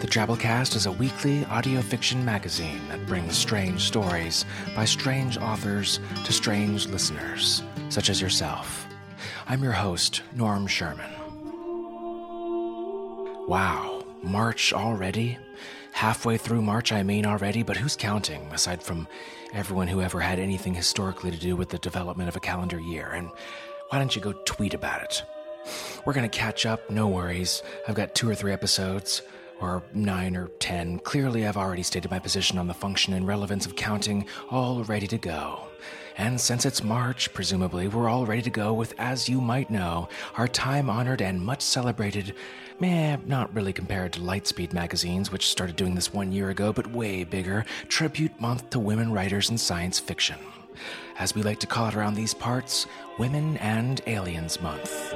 The Drabblecast is a weekly audio fiction magazine that brings strange stories by strange authors to strange listeners, such as yourself. I'm your host, Norm Sherman. Wow, March already? Halfway through March, I mean already, but who's counting, aside from everyone who ever had anything historically to do with the development of a calendar year? And why don't you go tweet about it? We're gonna catch up, no worries. I've got two or three episodes or nine or ten. Clearly, I've already stated my position on the function and relevance of counting, all ready to go. And since it's March, presumably, we're all ready to go with, as you might know, our time honored and much celebrated, meh, not really compared to Lightspeed magazines, which started doing this one year ago, but way bigger, tribute month to women writers in science fiction. As we like to call it around these parts, Women and Aliens Month.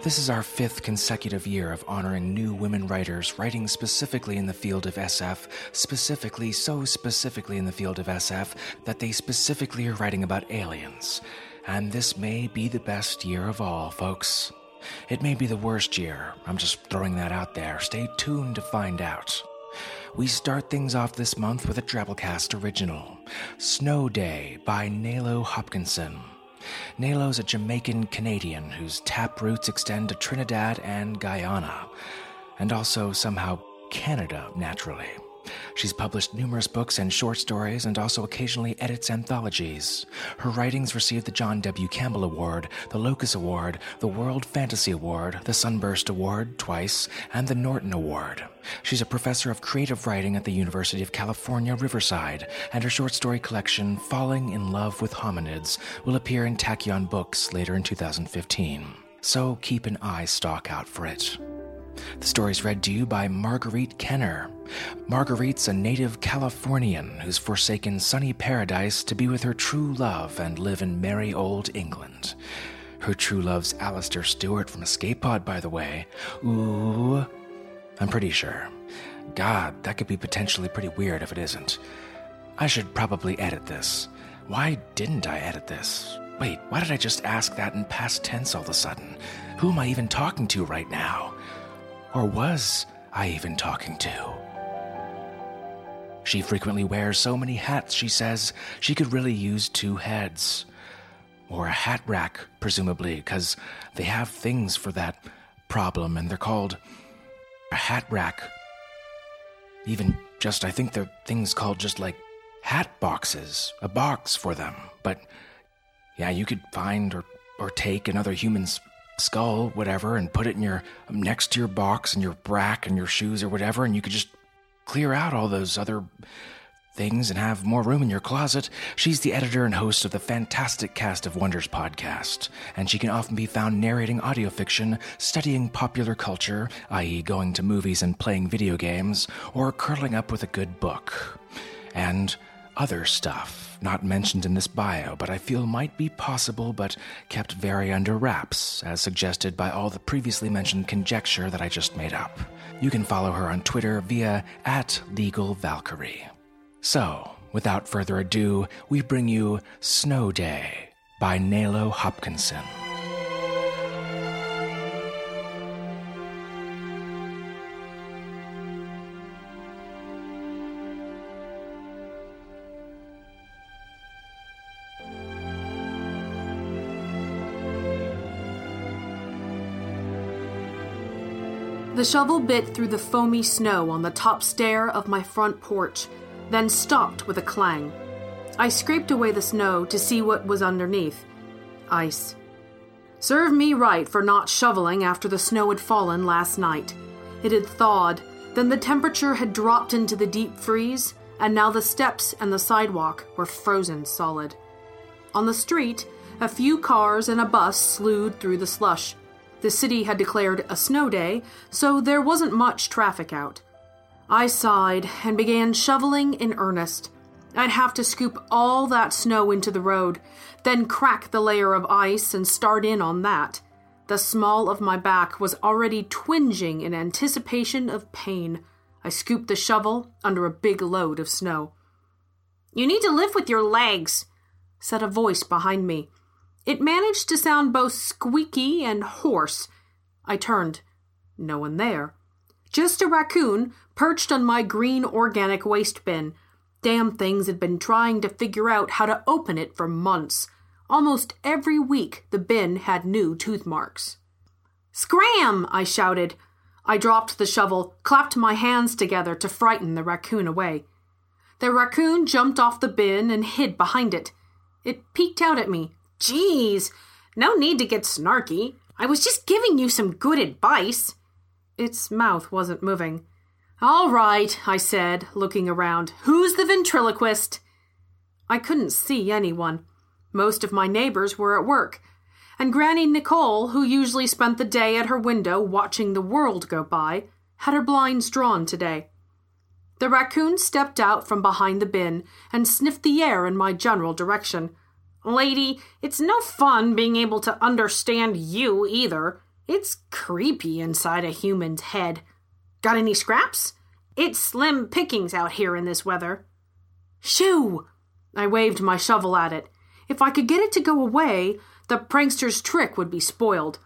This is our fifth consecutive year of honoring new women writers writing specifically in the field of SF, specifically, so specifically in the field of SF, that they specifically are writing about aliens. And this may be the best year of all, folks. It may be the worst year. I'm just throwing that out there. Stay tuned to find out. We start things off this month with a Drabblecast original Snow Day by Nalo Hopkinson. Nalo's a Jamaican Canadian whose tap roots extend to Trinidad and Guyana, and also somehow Canada, naturally. She's published numerous books and short stories and also occasionally edits anthologies. Her writings received the John W. Campbell Award, the Locus Award, the World Fantasy Award, the Sunburst Award twice, and the Norton Award. She's a professor of creative writing at the University of California, Riverside, and her short story collection, Falling in Love with Hominids, will appear in Tachyon Books later in 2015. So keep an eye stalk out for it. The story is read to you by Marguerite Kenner. Marguerite's a native Californian who's forsaken sunny paradise to be with her true love and live in merry old England. Her true love's Alasdair Stuart from Escape Pod, by the way. Ooh, I'm pretty sure. God, that could be potentially pretty weird if it isn't. I should probably edit this. Why didn't I edit this? Wait, why did I just ask that in past tense all of a sudden? Who am I even talking to right now? Or was I even talking to? She frequently wears so many hats, she says, she could really use two heads. Or a hat rack, presumably, because they have things for that problem, and they're called a hat rack. Even just, I think they're things called just like hat boxes, a box for them. But yeah, you could find or, or take another human's skull, whatever, and put it in your next to your box and your brack and your shoes or whatever, and you could just clear out all those other things and have more room in your closet. She's the editor and host of the fantastic Cast of Wonders podcast, and she can often be found narrating audio fiction, studying popular culture, i.e., going to movies and playing video games, or curling up with a good book. And other stuff, not mentioned in this bio, but I feel might be possible but kept very under wraps, as suggested by all the previously mentioned conjecture that I just made up. You can follow her on Twitter via at Legal Valkyrie. So, without further ado, we bring you Snow Day by Nalo Hopkinson. The shovel bit through the foamy snow on the top stair of my front porch, then stopped with a clang. I scraped away the snow to see what was underneath. Ice. Serve me right for not shoveling after the snow had fallen last night. It had thawed, then the temperature had dropped into the deep freeze, and now the steps and the sidewalk were frozen solid. On the street, a few cars and a bus slewed through the slush. The city had declared a snow day, so there wasn't much traffic out. I sighed and began shoveling in earnest. I'd have to scoop all that snow into the road, then crack the layer of ice and start in on that. The small of my back was already twinging in anticipation of pain. I scooped the shovel under a big load of snow. You need to live with your legs, said a voice behind me. It managed to sound both squeaky and hoarse. I turned. No one there. Just a raccoon perched on my green organic waste bin. Damn things had been trying to figure out how to open it for months. Almost every week, the bin had new tooth marks. Scram! I shouted. I dropped the shovel, clapped my hands together to frighten the raccoon away. The raccoon jumped off the bin and hid behind it. It peeked out at me, Geez, no need to get snarky. I was just giving you some good advice. Its mouth wasn't moving. All right, I said, looking around. Who's the ventriloquist? I couldn't see anyone. Most of my neighbors were at work, and Granny Nicole, who usually spent the day at her window watching the world go by, had her blinds drawn today. The raccoon stepped out from behind the bin and sniffed the air in my general direction. Lady, it's no fun being able to understand you either. It's creepy inside a human's head. Got any scraps? It's slim pickings out here in this weather. Shoo! I waved my shovel at it. If I could get it to go away, the prankster's trick would be spoiled.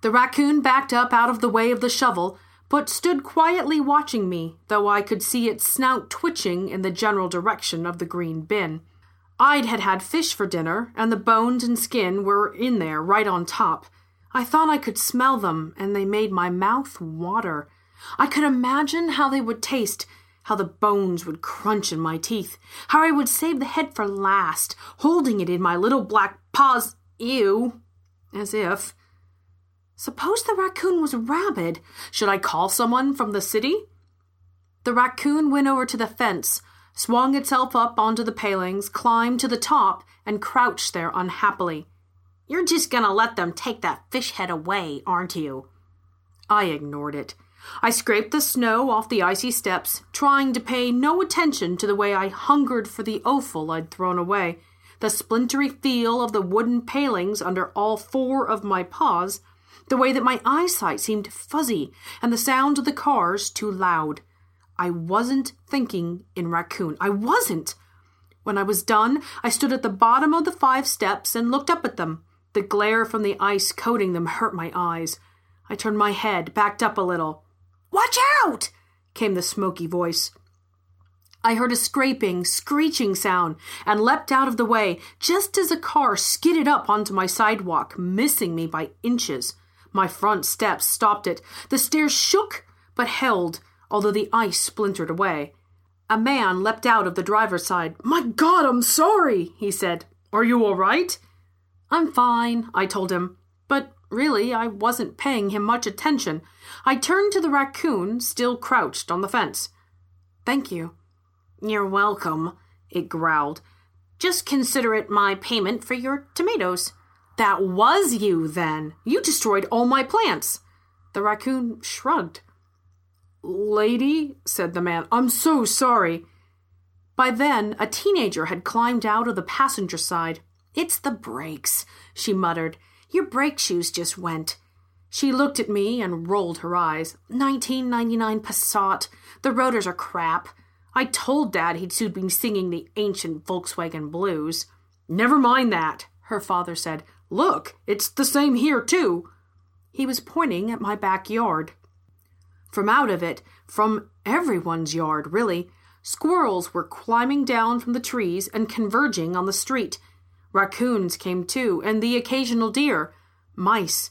The raccoon backed up out of the way of the shovel, but stood quietly watching me, though I could see its snout twitching in the general direction of the green bin. I'd had had fish for dinner, and the bones and skin were in there right on top. I thought I could smell them, and they made my mouth water. I could imagine how they would taste, how the bones would crunch in my teeth, how I would save the head for last, holding it in my little black paws. Ew. As if. Suppose the raccoon was rabid. Should I call someone from the city? The raccoon went over to the fence, swung itself up onto the palings, climbed to the top, and crouched there unhappily. You're just gonna let them take that fish head away, aren't you? I ignored it. I scraped the snow off the icy steps, trying to pay no attention to the way I hungered for the offal I'd thrown away, the splintery feel of the wooden palings under all four of my paws, the way that my eyesight seemed fuzzy, and the sound of the cars too loud. I wasn't thinking in raccoon. I wasn't. When I was done, I stood at the bottom of the five steps and looked up at them. The glare from the ice coating them hurt my eyes. I turned my head, backed up a little. Watch out! came the smoky voice. I heard a scraping, screeching sound and leapt out of the way just as a car skidded up onto my sidewalk, missing me by inches. My front steps stopped it. The stairs shook but held, although the ice splintered away. A man leapt out of the driver's side. My God, I'm sorry, he said. Are you all right? I'm fine, I told him. But really, I wasn't paying him much attention. I turned to the raccoon, still crouched on the fence. Thank you. You're welcome, it growled. Just consider it my payment for your tomatoes. That was you, then. You destroyed all my plants. The raccoon shrugged. Lady, said the man, I'm so sorry. By then, a teenager had climbed out of the passenger side. It's the brakes, she muttered. Your brake shoes just went. She looked at me and rolled her eyes. 1999 Passat. The rotors are crap. I told Dad he'd soon be singing the ancient Volkswagen blues. Never mind that, her father said. Look, it's the same here, too. He was pointing at my backyard. From out of it, from everyone's yard, really, squirrels were climbing down from the trees and converging on the street. Raccoons came too, and the occasional deer, mice,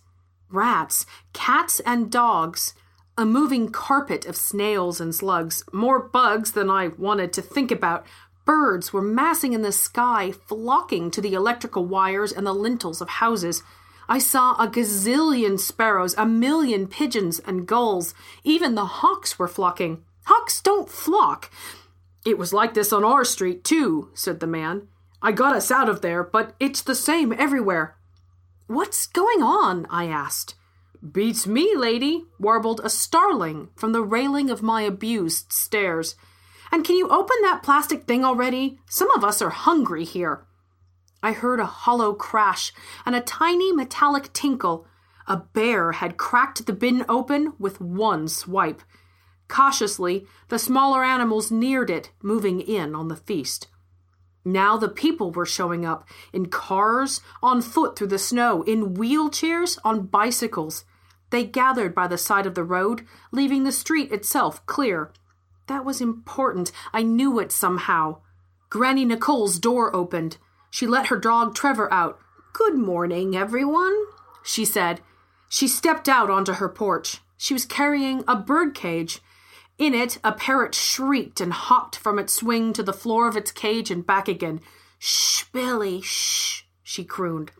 rats, cats, and dogs. A moving carpet of snails and slugs, more bugs than I wanted to think about, Birds were massing in the sky, flocking to the electrical wires and the lintels of houses. I saw a gazillion sparrows, a million pigeons and gulls. Even the hawks were flocking. Hawks don't flock. It was like this on our street, too, said the man. I got us out of there, but it's the same everywhere. What's going on? I asked. Beats me, lady, warbled a starling from the railing of my abused stairs. And can you open that plastic thing already? Some of us are hungry here. I heard a hollow crash and a tiny metallic tinkle. A bear had cracked the bin open with one swipe. Cautiously, the smaller animals neared it, moving in on the feast. Now the people were showing up in cars, on foot through the snow, in wheelchairs, on bicycles. They gathered by the side of the road, leaving the street itself clear. That was important. I knew it somehow. Granny Nicole's door opened. She let her dog Trevor out. Good morning, everyone, she said. She stepped out onto her porch. She was carrying a bird cage. In it, a parrot shrieked and hopped from its swing to the floor of its cage and back again. Shh, Billy, shh, she crooned.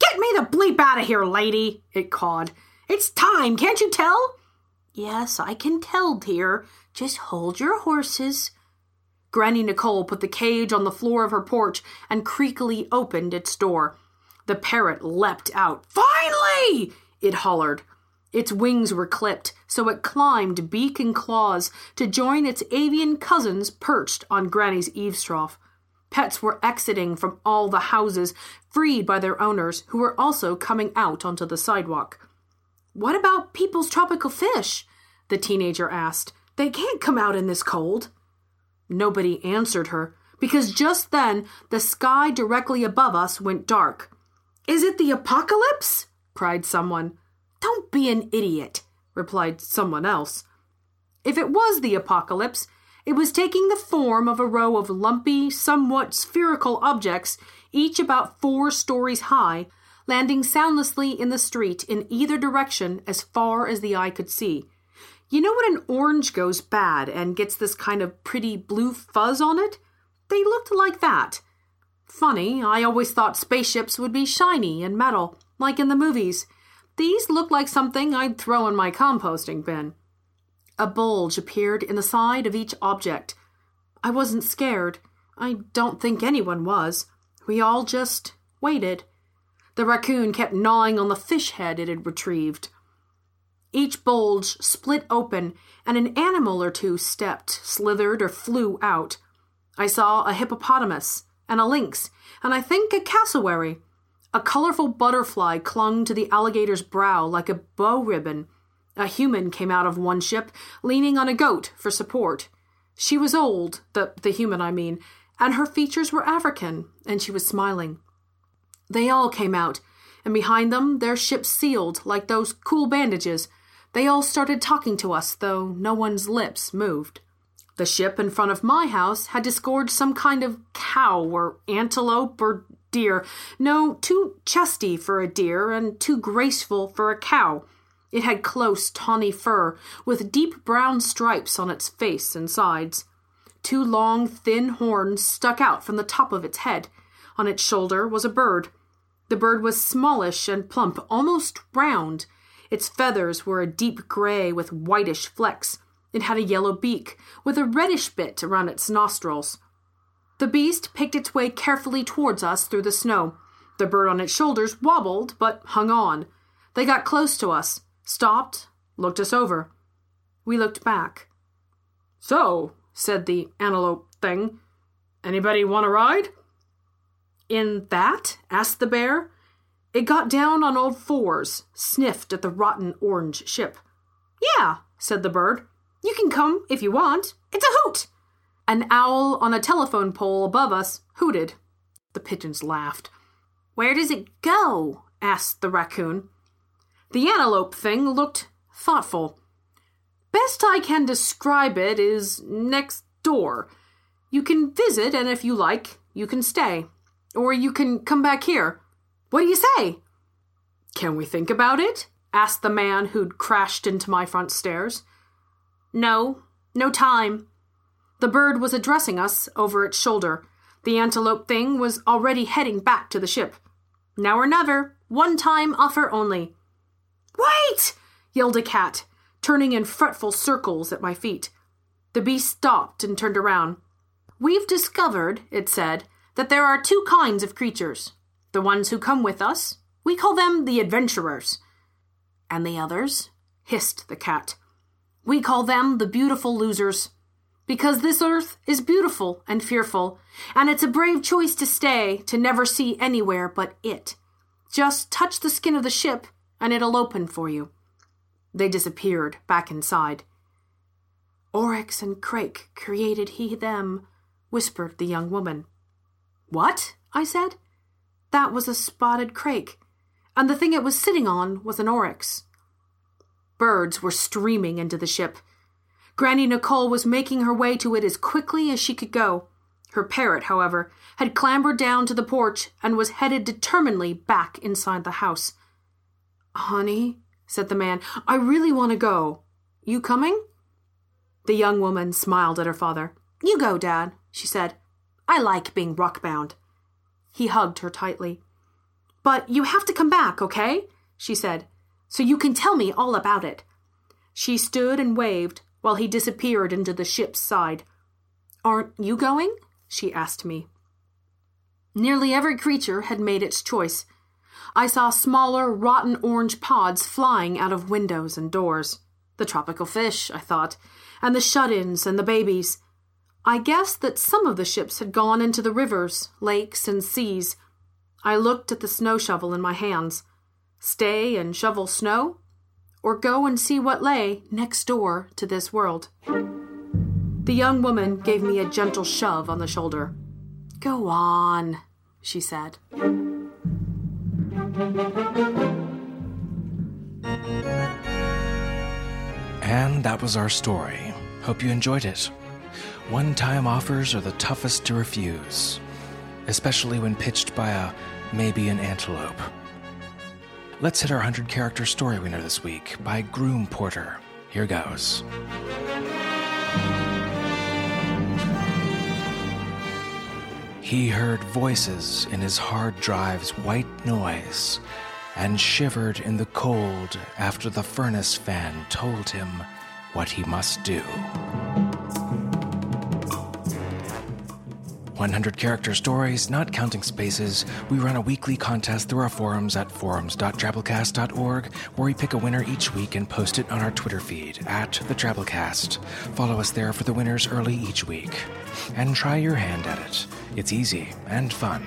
Get me the bleep out of here, lady, it cawed. It's time, can't you tell? Yes, I can tell, dear. Just hold your horses. Granny Nicole put the cage on the floor of her porch and creakily opened its door. The parrot leapt out. Finally! it hollered. Its wings were clipped, so it climbed beak and claws to join its avian cousins perched on Granny's eaves trough. Pets were exiting from all the houses, freed by their owners, who were also coming out onto the sidewalk. What about people's tropical fish? the teenager asked. They can't come out in this cold. Nobody answered her, because just then the sky directly above us went dark. Is it the apocalypse? cried someone. Don't be an idiot, replied someone else. If it was the apocalypse, it was taking the form of a row of lumpy, somewhat spherical objects, each about four stories high, landing soundlessly in the street in either direction as far as the eye could see. You know when an orange goes bad and gets this kind of pretty blue fuzz on it? They looked like that. Funny, I always thought spaceships would be shiny and metal, like in the movies. These look like something I'd throw in my composting bin. A bulge appeared in the side of each object. I wasn't scared. I don't think anyone was. We all just waited. The raccoon kept gnawing on the fish head it had retrieved. Each bulge split open, and an animal or two stepped, slithered, or flew out. I saw a hippopotamus, and a lynx, and I think a cassowary. A colorful butterfly clung to the alligator's brow like a bow ribbon. A human came out of one ship, leaning on a goat for support. She was old, the, the human, I mean, and her features were African, and she was smiling. They all came out, and behind them their ships sealed like those cool bandages. They all started talking to us, though no one's lips moved. The ship in front of my house had disgorged some kind of cow or antelope or deer. No, too chesty for a deer and too graceful for a cow. It had close, tawny fur, with deep brown stripes on its face and sides. Two long, thin horns stuck out from the top of its head. On its shoulder was a bird. The bird was smallish and plump, almost round. Its feathers were a deep gray with whitish flecks. It had a yellow beak, with a reddish bit around its nostrils. The beast picked its way carefully towards us through the snow. The bird on its shoulders wobbled, but hung on. They got close to us, stopped, looked us over. We looked back. So, said the antelope thing, anybody want to ride? In that? asked the bear. It got down on all fours, sniffed at the rotten orange ship. Yeah, said the bird. You can come if you want. It's a hoot. An owl on a telephone pole above us hooted. The pigeons laughed. Where does it go? asked the raccoon. The antelope thing looked thoughtful. Best I can describe it is next door. You can visit, and if you like, you can stay. Or you can come back here. What do you say? Can we think about it? asked the man who'd crashed into my front stairs. No, no time. The bird was addressing us over its shoulder. The antelope thing was already heading back to the ship. Now or never, one time offer only. Wait! yelled a cat, turning in fretful circles at my feet. The beast stopped and turned around. We've discovered, it said, that there are two kinds of creatures the ones who come with us, we call them the adventurers. And the others, hissed the cat, we call them the beautiful losers. Because this earth is beautiful and fearful, and it's a brave choice to stay, to never see anywhere but it. Just touch the skin of the ship, and it'll open for you. They disappeared back inside. Oryx and Crake created he them, whispered the young woman. What? I said. That was a spotted crake, and the thing it was sitting on was an oryx. Birds were streaming into the ship. Granny Nicole was making her way to it as quickly as she could go. Her parrot, however, had clambered down to the porch and was headed determinedly back inside the house. Honey, said the man, I really want to go. You coming? The young woman smiled at her father. You go, Dad, she said. I like being rockbound. He hugged her tightly. But you have to come back, okay? she said, so you can tell me all about it. She stood and waved while he disappeared into the ship's side. Aren't you going? she asked me. Nearly every creature had made its choice. I saw smaller, rotten orange pods flying out of windows and doors. The tropical fish, I thought, and the shut ins and the babies. I guessed that some of the ships had gone into the rivers, lakes, and seas. I looked at the snow shovel in my hands. Stay and shovel snow? Or go and see what lay next door to this world? The young woman gave me a gentle shove on the shoulder. Go on, she said. And that was our story. Hope you enjoyed it. One time offers are the toughest to refuse, especially when pitched by a maybe an antelope. Let's hit our 100 character story winner this week by Groom Porter. Here goes. He heard voices in his hard drive's white noise and shivered in the cold after the furnace fan told him what he must do. 100 character stories, not counting spaces. We run a weekly contest through our forums at forums.drabblecast.org, where we pick a winner each week and post it on our Twitter feed at the Drabblecast. Follow us there for the winners early each week. And try your hand at it. It's easy and fun.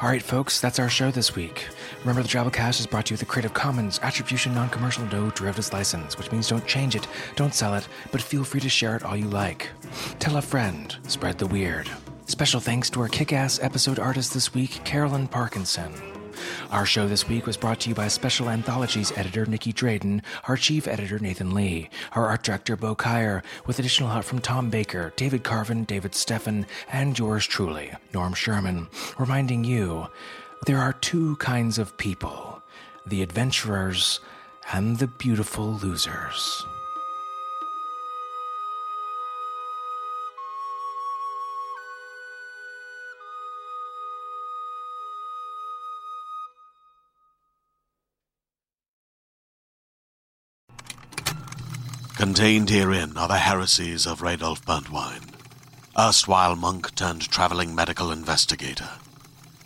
All right, folks, that's our show this week. Remember, the Drabblecast is brought to you with a Creative Commons Attribution Non Commercial No Derivatives License, which means don't change it, don't sell it, but feel free to share it all you like. Tell a friend, spread the weird. Special thanks to our kick ass episode artist this week, Carolyn Parkinson. Our show this week was brought to you by Special Anthologies editor Nicky Drayden, our chief editor Nathan Lee, our art director Bo Kaier, with additional help from Tom Baker, David Carvin, David Steffen, and yours truly, Norm Sherman, reminding you there are two kinds of people the adventurers and the beautiful losers. Contained herein are the heresies of Radolf Burntwine, erstwhile monk turned traveling medical investigator.